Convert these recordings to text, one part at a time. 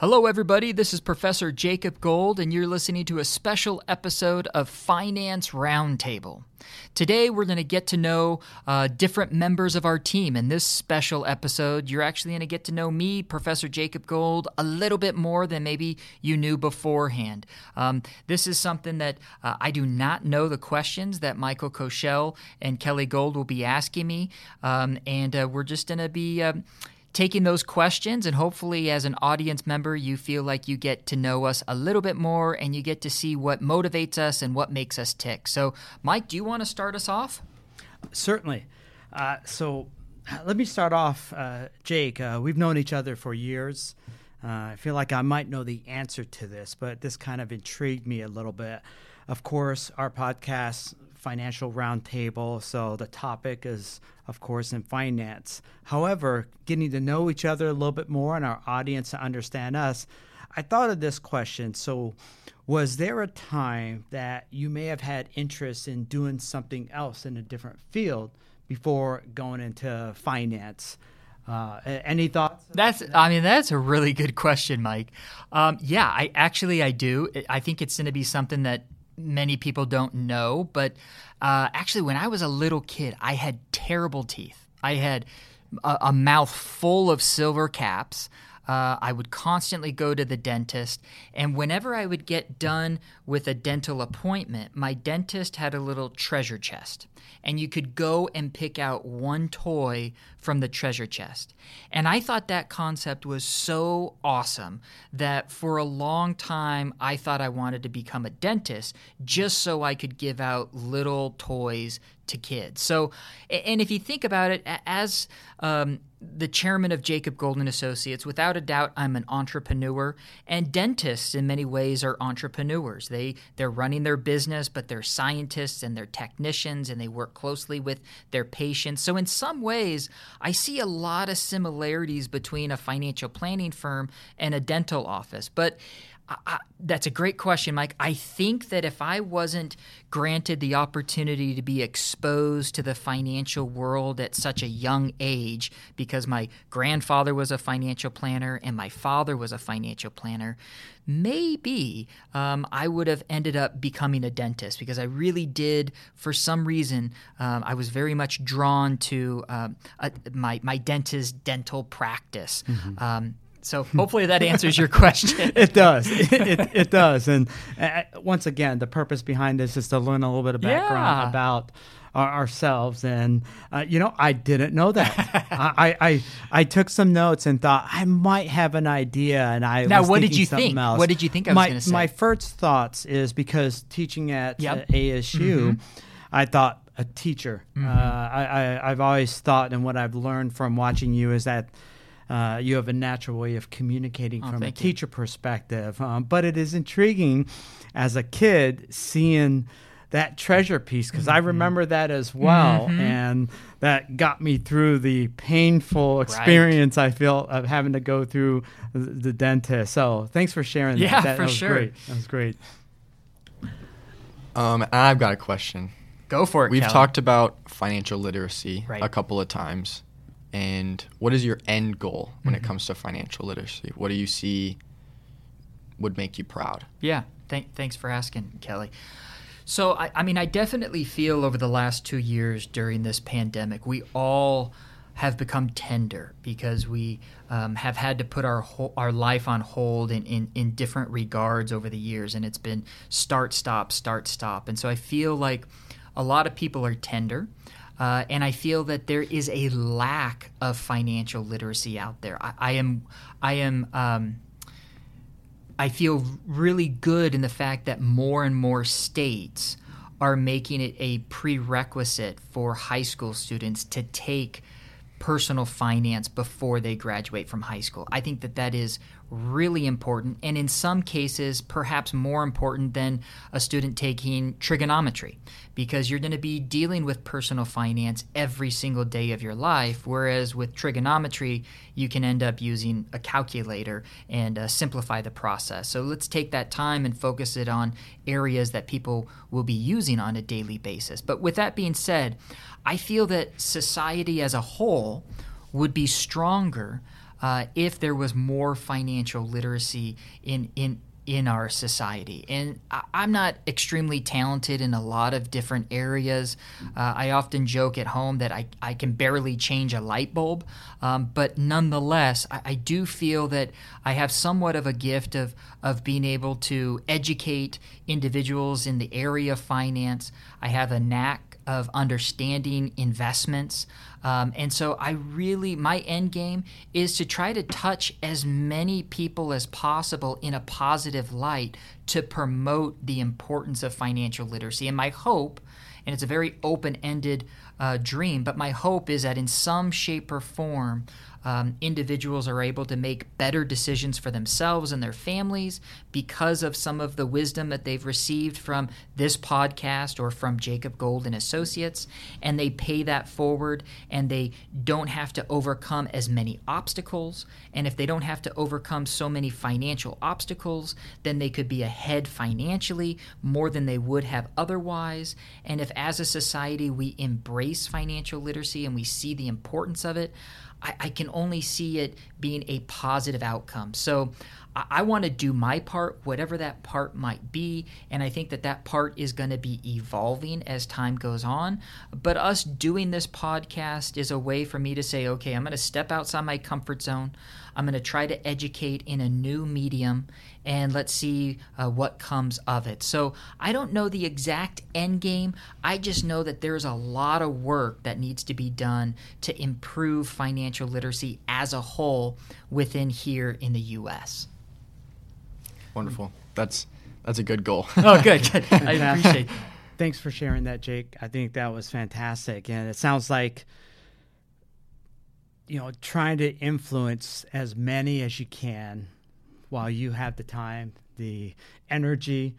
Hello, everybody. This is Professor Jacob Gold, and you're listening to a special episode of Finance Roundtable. Today, we're going to get to know uh, different members of our team. In this special episode, you're actually going to get to know me, Professor Jacob Gold, a little bit more than maybe you knew beforehand. Um, this is something that uh, I do not know the questions that Michael Koschel and Kelly Gold will be asking me, um, and uh, we're just going to be. Taking those questions, and hopefully, as an audience member, you feel like you get to know us a little bit more and you get to see what motivates us and what makes us tick. So, Mike, do you want to start us off? Certainly. Uh, so, let me start off, uh, Jake. Uh, we've known each other for years. Uh, I feel like I might know the answer to this, but this kind of intrigued me a little bit. Of course, our podcast financial roundtable. So the topic is, of course, in finance. However, getting to know each other a little bit more and our audience to understand us, I thought of this question. So, was there a time that you may have had interest in doing something else in a different field before going into finance? Uh, any thoughts? That's, I mean, that's a really good question, Mike. Um, yeah, I actually I do. I think it's going to be something that many people don't know, but uh, actually, when I was a little kid, I had terrible teeth. I had a, a mouth full of silver caps. Uh, I would constantly go to the dentist, and whenever I would get done with a dental appointment, my dentist had a little treasure chest, and you could go and pick out one toy from the treasure chest. And I thought that concept was so awesome that for a long time I thought I wanted to become a dentist just so I could give out little toys to kids. So, and if you think about it, as um, the chairman of Jacob Gold and Associates, without a doubt, I'm an entrepreneur. And dentists, in many ways, are entrepreneurs. They they're running their business, but they're scientists and they're technicians, and they work closely with their patients. So, in some ways, I see a lot of similarities between a financial planning firm and a dental office. But I, that's a great question, Mike. I think that if I wasn't granted the opportunity to be exposed to the financial world at such a young age, because my grandfather was a financial planner and my father was a financial planner, maybe um, I would have ended up becoming a dentist because I really did, for some reason, um, I was very much drawn to um, a, my, my dentist dental practice. Mm-hmm. So hopefully that answers your question. it does. It, it, it, does. And uh, once again, the purpose behind this is to learn a little bit of background yeah. about our, ourselves. And uh, you know, I didn't know that. I, I I took some notes and thought I might have an idea. And I was now what did you think? Else. What did you think I was my, going to say? My first thoughts is because teaching at yep. uh, ASU, mm-hmm. I thought a teacher. Mm-hmm. Uh, I, I I've always thought, and what I've learned from watching you is that uh, you have a natural way of communicating oh, from a teacher perspective. Um, but it is intriguing as a kid seeing that treasure piece because mm-hmm. I remember that as well, mm-hmm. and that got me through the painful experience right. I feel of having to go through the, the dentist. So thanks for sharing yeah, that. that for that was sure. Great. That was great. Um, I've got a question. Go for it. We've Kelly. talked about financial literacy right. a couple of times and what is your end goal when mm-hmm. it comes to financial literacy? What do you see would make you proud? Yeah, th- thanks for asking, Kelly. So, I, I, mean, I definitely feel over the last two years during this pandemic, we all have become tender because we um, have had to put our ho- our life on hold in, in, in different regards over the years, and it's been start, stop, start, stop. And so I feel like a lot of people are tender. Uh, and I feel that there is a lack of financial literacy out there. I, I am, I am, um, I feel really good in the fact that more and more states are making it a prerequisite for high school students to take personal finance before they graduate from high school. I think that that is really important, and in some cases, perhaps more important than a student taking trigonometry, because you're going to be dealing with personal finance every single day of your life. Whereas with trigonometry, you can end up using a calculator and uh, simplify the process. So let's take that time and focus it on areas that people will be using on a daily basis. But with that being said, I feel that society as a whole would be stronger uh, if there was more financial literacy in in in our society. And I'm not extremely talented in a lot of different areas. Uh, I often joke at home that I, I can barely change a light bulb. Um, but nonetheless, I, I, do feel that I have somewhat of a gift of, of being able to educate individuals in the area of finance. I have a knack of understanding investments. Um, and so I really, my end game is to try to touch as many people as possible in a positive light to promote the importance of financial literacy. And my hope, and it's a very open ended uh, dream, but my hope is that in some shape or form, um, individuals are able to make better decisions for themselves and their families because of some of the wisdom that they've received from this podcast or from Jacob Gold and Associates, and they pay that forward and they don't have to overcome as many obstacles. And if they don't have to overcome so many financial obstacles, then they could be ahead financially more than they would have otherwise. And if as a society we embrace financial literacy and we see the importance of it, I, I can only see it being a positive outcome. So I, I want to do my part, whatever that part might be. And I think that that part is going to be evolving as time goes on. But us doing this podcast is a way for me to say, okay, I'm going to step outside my comfort zone. I'm going to try to educate in a new medium and let's see uh, what comes of it. So I don't know the exact end game. I just know that there's a lot of work that needs to be done to improve financial literacy as a whole within here in the U.S. Wonderful. That's that's a good goal. oh, good. good. I appreciate. That. Thanks for sharing that, Jake. I think that was fantastic, and it sounds like you know trying to influence as many as you can while you have the time, the energy,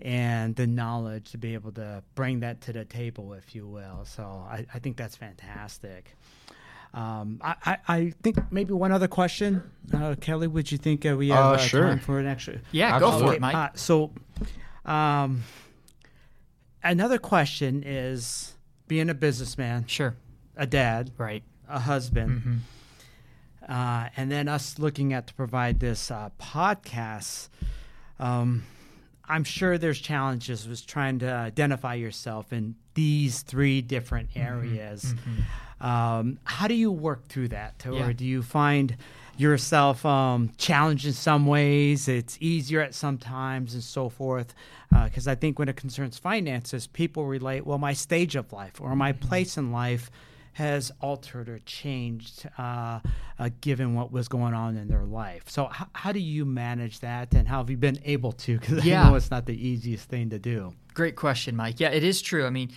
and the knowledge to be able to bring that to the table, if you will. So I, I think that's fantastic. Um, I, I, I, think maybe one other question, uh, Kelly. Would you think uh, we have uh, uh sure. time for an extra? Yeah, go for it, Mike. Uh, so, um, another question is being a businessman, sure, a dad, right, a husband. Mm-hmm uh, and then us looking at to provide this uh, podcast. Um, I'm sure there's challenges with trying to identify yourself in these three different mm-hmm. areas. Mm-hmm. Um, how do you work through that, or yeah. do you find yourself um, challenged in some ways? It's easier at some times, and so forth. Because uh, I think when it concerns finances, people relate, well, my stage of life or my mm-hmm. place in life has altered or changed uh, uh, given what was going on in their life. So, h- how do you manage that, and how have you been able to? Because yeah. I know it's not the easiest thing to do. Great question, Mike. Yeah, it is true. I mean,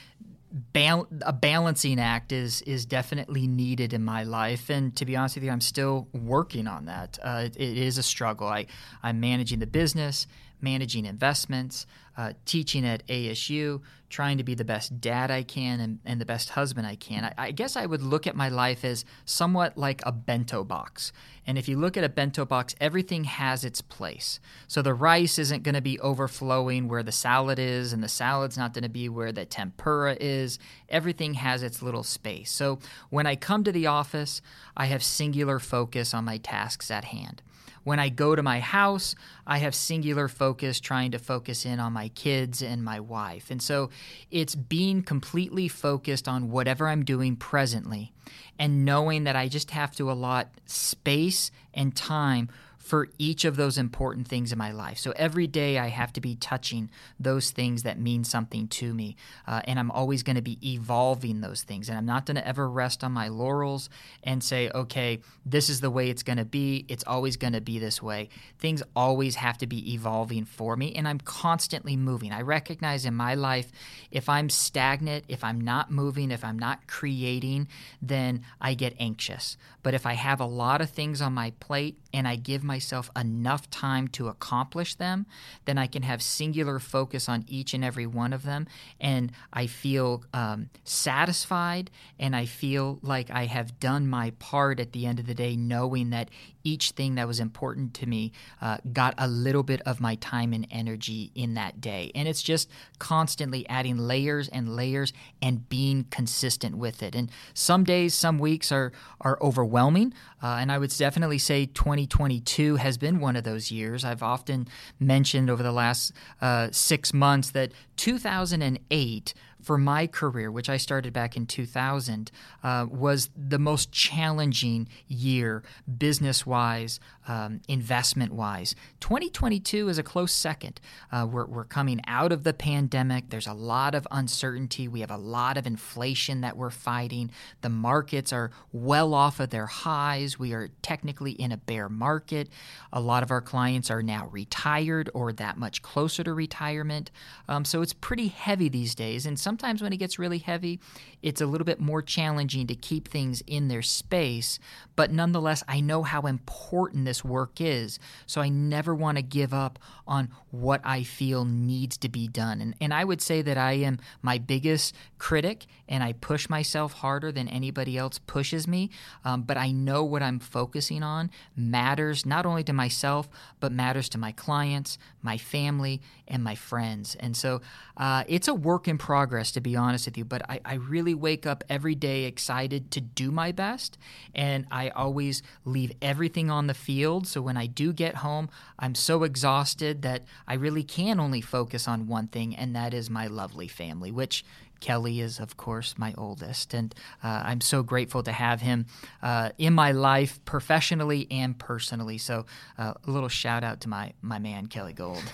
a balancing act is is definitely needed in my life, and to be honest with you, I'm still working on that. Uh, it, it is a struggle. I I'm managing the business, managing investments, uh, teaching at ASU, trying to be the best dad I can and, and the best husband I can. I, I, guess I would look at my life as somewhat like a bento box. And if you look at a bento box, everything has its place. So the rice isn't going to be overflowing where the salad is, and the salad's not going to be where the tempura is. Everything has its little space. So when I come to the office, I have singular focus on my tasks at hand. When I go to my house, I have singular focus trying to focus in on my kids and my wife. And so it's being completely focused on whatever I'm doing presently and knowing that I just have to allot space and time for each of those important things in my life. So every day I have to be touching those things that mean something to me. Uh, and I'm always going to be evolving those things. And I'm not going to ever rest on my laurels and say, okay, this is the way it's going to be. It's always going to be this way. Things always have to be evolving for me. And I'm constantly moving. I recognize in my life, if I'm stagnant, if I'm not moving, if I'm not creating, then I get anxious. But if I have a lot of things on my plate and I give myself enough time to accomplish them, then I can have singular focus on each and every one of them. And I feel um, satisfied and I feel like I have done my part at the end of the day, knowing that each thing that was important to me uh, got a little bit of my time and energy in that day. And it's just constantly adding layers and layers and being consistent with it. And some days, some weeks are, are overwhelming. Uh, and I would definitely say 2022 has been one of those years. I've often mentioned over the last uh, six months that 2008 for my career, which I started back in 2000, uh, was the most challenging year business wise, um, investment wise. 2022 is a close second. Uh, we're, we're coming out of the pandemic. There's a lot of uncertainty. We have a lot of inflation that we're fighting. The markets are well off of their highs. We are technically in a bear market. A lot of our clients are now retired or that much closer to retirement. Um, so it's pretty heavy these days. And some sometimes when it gets really heavy, it's a little bit more challenging to keep things in their space. But nonetheless, I know how important this work is. So I never want to give up on what I feel needs to be done. And, and I would say that I am my biggest critic and I push myself harder than anybody else pushes me. Um, but I know what I'm focusing on matters not only to myself, but matters to my clients, my family, and my friends. And so uh, it's a work in progress, to be honest with you. But I, I really wake up every day excited to do my best. And I always leave everything on the field. So when I do get home, I'm so exhausted that I really can only focus on one thing, and that is my lovely family, which Kelly is, of course, my oldest, and uh, I'm so grateful to have him uh, in my life, professionally and personally. So, uh, a little shout out to my my man Kelly Gold.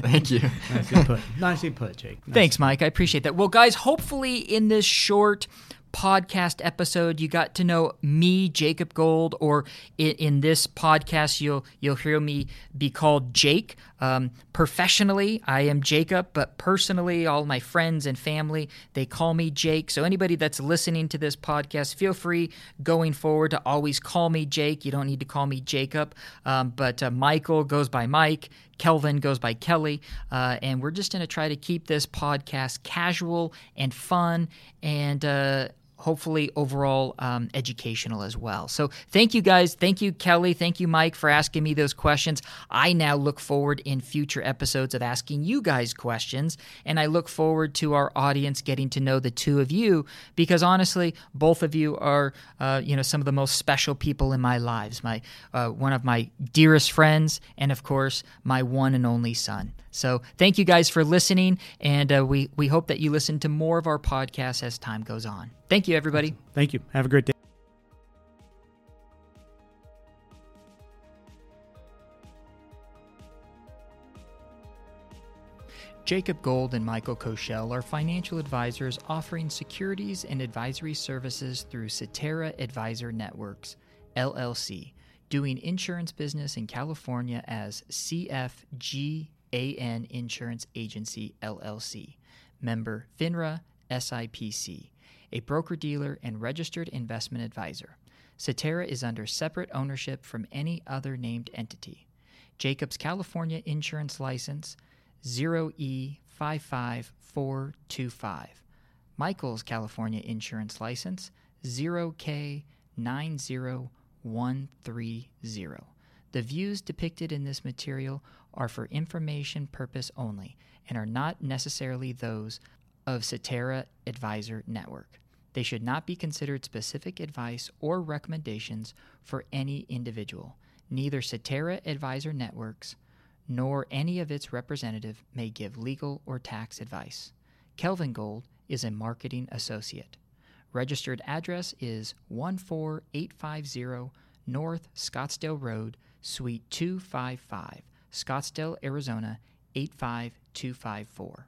Thank you. Nicely put. Nicely put, Jake. Nice. Thanks, Mike. I appreciate that. Well, guys, hopefully in this short podcast episode you got to know me jacob gold or in, in this podcast you'll you'll hear me be called jake. Um, professionally i am jacob but personally all my friends and family they call me jake. So anybody that's listening to this podcast feel free going forward to always call me jake. You don't need to call me jacob. Um, but uh, michael goes by mike Kelvin goes by Kelly, uh, and we're just going to try to keep this podcast casual and fun and uh, hopefully overall um, educational as well. So thank you guys. Thank you, Kelly. Thank you, Mike, for asking me those questions. I now look forward in future episodes of asking you guys questions, and I look forward to our audience getting to know the two of you because honestly, both of you are uh, you know some of the most special people in my lives. My uh, one of my dearest friends, and of course, my one and only son. So thank you guys for listening, and uh, we we hope that you listen to more of our podcasts as time goes on. Thank you, everybody. Thank you. Have a great day. Jacob Gold and Michael Koschel are financial advisors offering securities and advisory services through Cetera Advisor Networks, LLC, doing insurance business in California as CFGAN Insurance Agency, LLC, member FINRA, SIPC a broker dealer and registered investment advisor. Cetera is under separate ownership from any other named entity. Jacobs California Insurance License 0E55425. Michael's California Insurance License 0K90130. The views depicted in this material are for information purpose only and are not necessarily those of Cetera Advisor Network. They should not be considered specific advice or recommendations for any individual. Neither Cetera Advisor Networks nor any of its representative may give legal or tax advice. Kelvin Gold is a marketing associate. Registered address is 14850 North Scottsdale Road, Suite 255, Scottsdale, Arizona 85254.